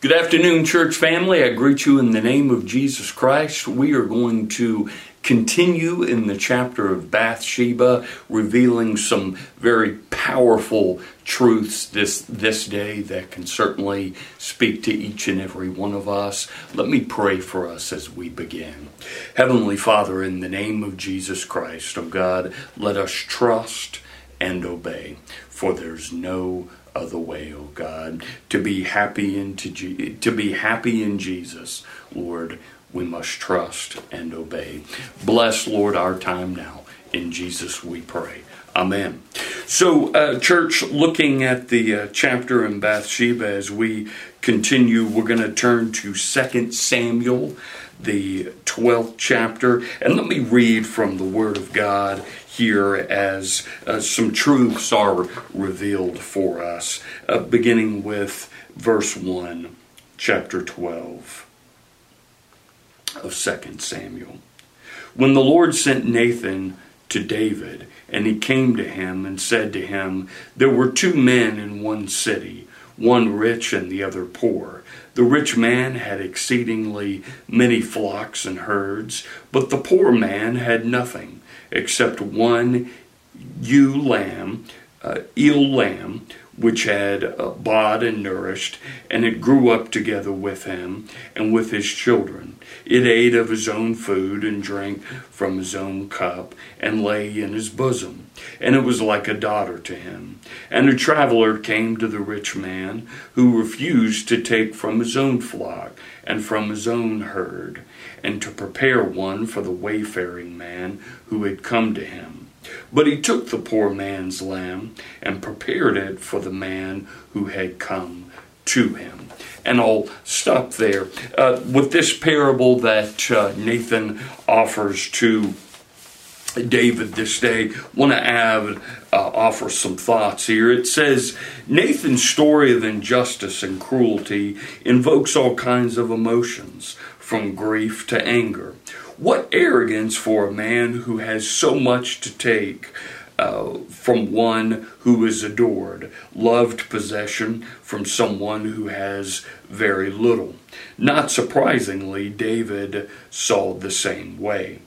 Good afternoon, church family. I greet you in the name of Jesus Christ. We are going to continue in the chapter of Bathsheba, revealing some very powerful truths this, this day that can certainly speak to each and every one of us. Let me pray for us as we begin. Heavenly Father, in the name of Jesus Christ, oh God, let us trust and obey, for there's no other way, oh God. To be happy in to, to be happy in Jesus, Lord, we must trust and obey. Bless, Lord, our time now. In Jesus we pray. Amen. So, uh, church, looking at the uh, chapter in Bathsheba as we continue, we're going to turn to 2 Samuel, the 12th chapter. And let me read from the Word of God here as uh, some truths are revealed for us, uh, beginning with verse 1, chapter 12 of 2 Samuel. When the Lord sent Nathan to David, and he came to him and said to him, There were two men in one city, one rich and the other poor. The rich man had exceedingly many flocks and herds, but the poor man had nothing except one ewe lamb, uh, eel lamb, which had uh, bought and nourished, and it grew up together with him and with his children. It ate of his own food and drank from his own cup and lay in his bosom. And it was like a daughter to him. And a traveler came to the rich man who refused to take from his own flock and from his own herd and to prepare one for the wayfaring man who had come to him. But he took the poor man's lamb and prepared it for the man who had come to him and I'll stop there. Uh, with this parable that uh, Nathan offers to David this day, want to add, uh, offer some thoughts here. It says Nathan's story of injustice and cruelty invokes all kinds of emotions, from grief to anger. What arrogance for a man who has so much to take uh, from one who is adored, loved possession from someone who has very little. Not surprisingly, David saw the same way.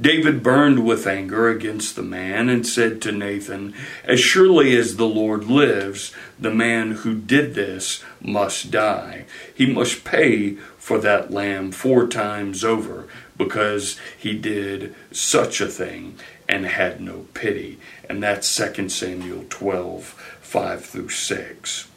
David burned with anger against the man and said to Nathan, As surely as the Lord lives, the man who did this must die. He must pay for that lamb four times over because he did such a thing and had no pity. And that's 2 Samuel 12, 5 through 6.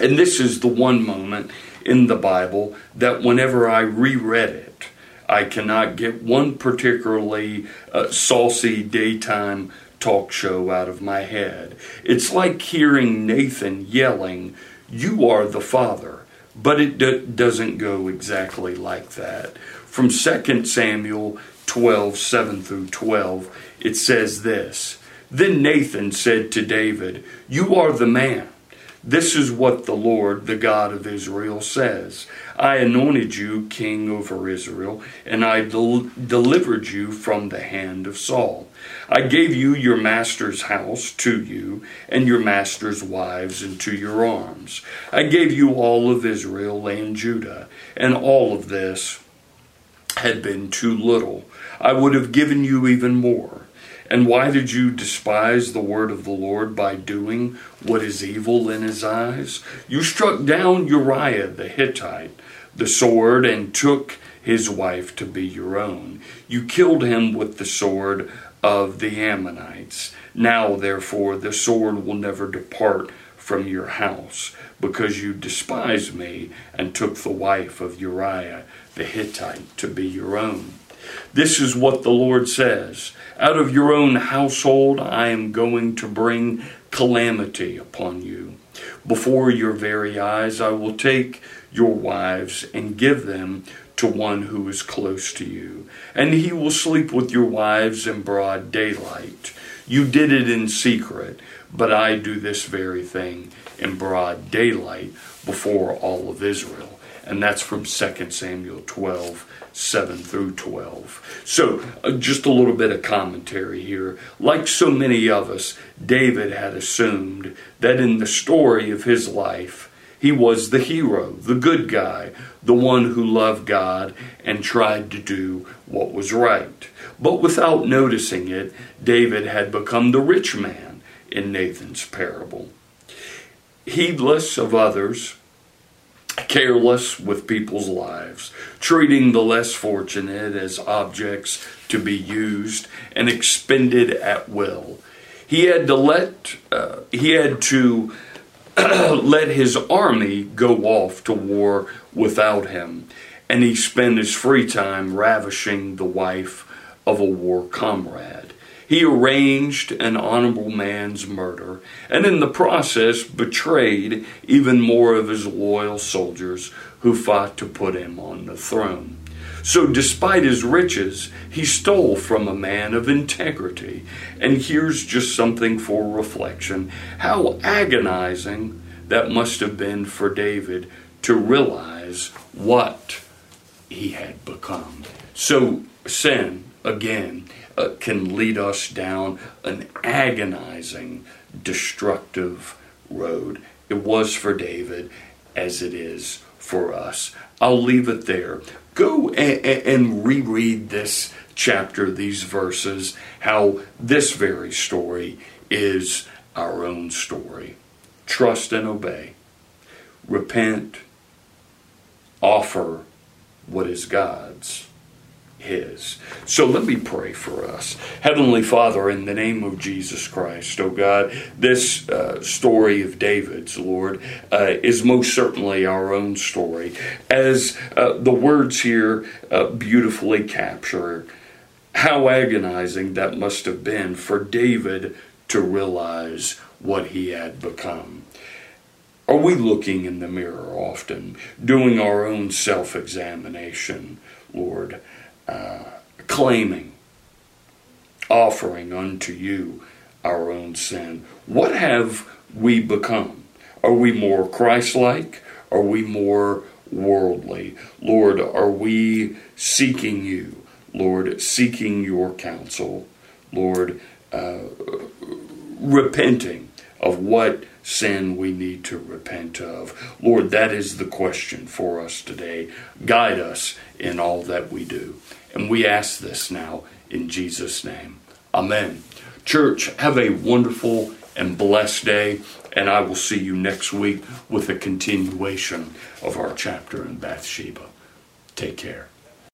And this is the one moment in the Bible that whenever I reread it, I cannot get one particularly uh, saucy daytime talk show out of my head. It's like hearing Nathan yelling, You are the Father. But it doesn't go exactly like that. From 2 Samuel 12, 7 through 12, it says this Then Nathan said to David, You are the man. This is what the Lord, the God of Israel, says I anointed you king over Israel, and I del- delivered you from the hand of Saul. I gave you your master's house to you, and your master's wives into your arms. I gave you all of Israel and Judah, and all of this had been too little. I would have given you even more. And why did you despise the word of the Lord by doing what is evil in his eyes? You struck down Uriah the Hittite, the sword, and took his wife to be your own. You killed him with the sword of the Ammonites. Now, therefore, the sword will never depart from your house, because you despised me and took the wife of Uriah the Hittite to be your own. This is what the Lord says Out of your own household I am going to bring calamity upon you. Before your very eyes I will take your wives and give them to one who is close to you, and he will sleep with your wives in broad daylight. You did it in secret, but I do this very thing in broad daylight before all of Israel. And that's from 2 Samuel 12 7 through 12. So, uh, just a little bit of commentary here. Like so many of us, David had assumed that in the story of his life, He was the hero, the good guy, the one who loved God and tried to do what was right. But without noticing it, David had become the rich man in Nathan's parable. Heedless of others, careless with people's lives, treating the less fortunate as objects to be used and expended at will. He had to let uh, he had to let his army go off to war without him, and he spent his free time ravishing the wife of a war comrade. He arranged an honorable man's murder, and in the process betrayed even more of his loyal soldiers who fought to put him on the throne. So, despite his riches, he stole from a man of integrity. And here's just something for reflection how agonizing that must have been for David to realize what he had become. So, sin, again, uh, can lead us down an agonizing, destructive road. It was for David as it is for us. I'll leave it there. Go and, and reread this chapter, these verses, how this very story is our own story. Trust and obey. Repent. Offer what is God's his. So let me pray for us. Heavenly Father, in the name of Jesus Christ, oh God, this uh, story of David's, Lord, uh, is most certainly our own story. As uh, the words here uh, beautifully capture, how agonizing that must have been for David to realize what he had become. Are we looking in the mirror often, doing our own self examination, Lord? Uh, claiming, offering unto you our own sin. What have we become? Are we more Christ like? Are we more worldly? Lord, are we seeking you? Lord, seeking your counsel? Lord, uh, repenting of what sin we need to repent of. Lord, that is the question for us today. Guide us in all that we do. And we ask this now in Jesus' name. Amen. Church, have a wonderful and blessed day, and I will see you next week with a continuation of our chapter in Bathsheba. Take care.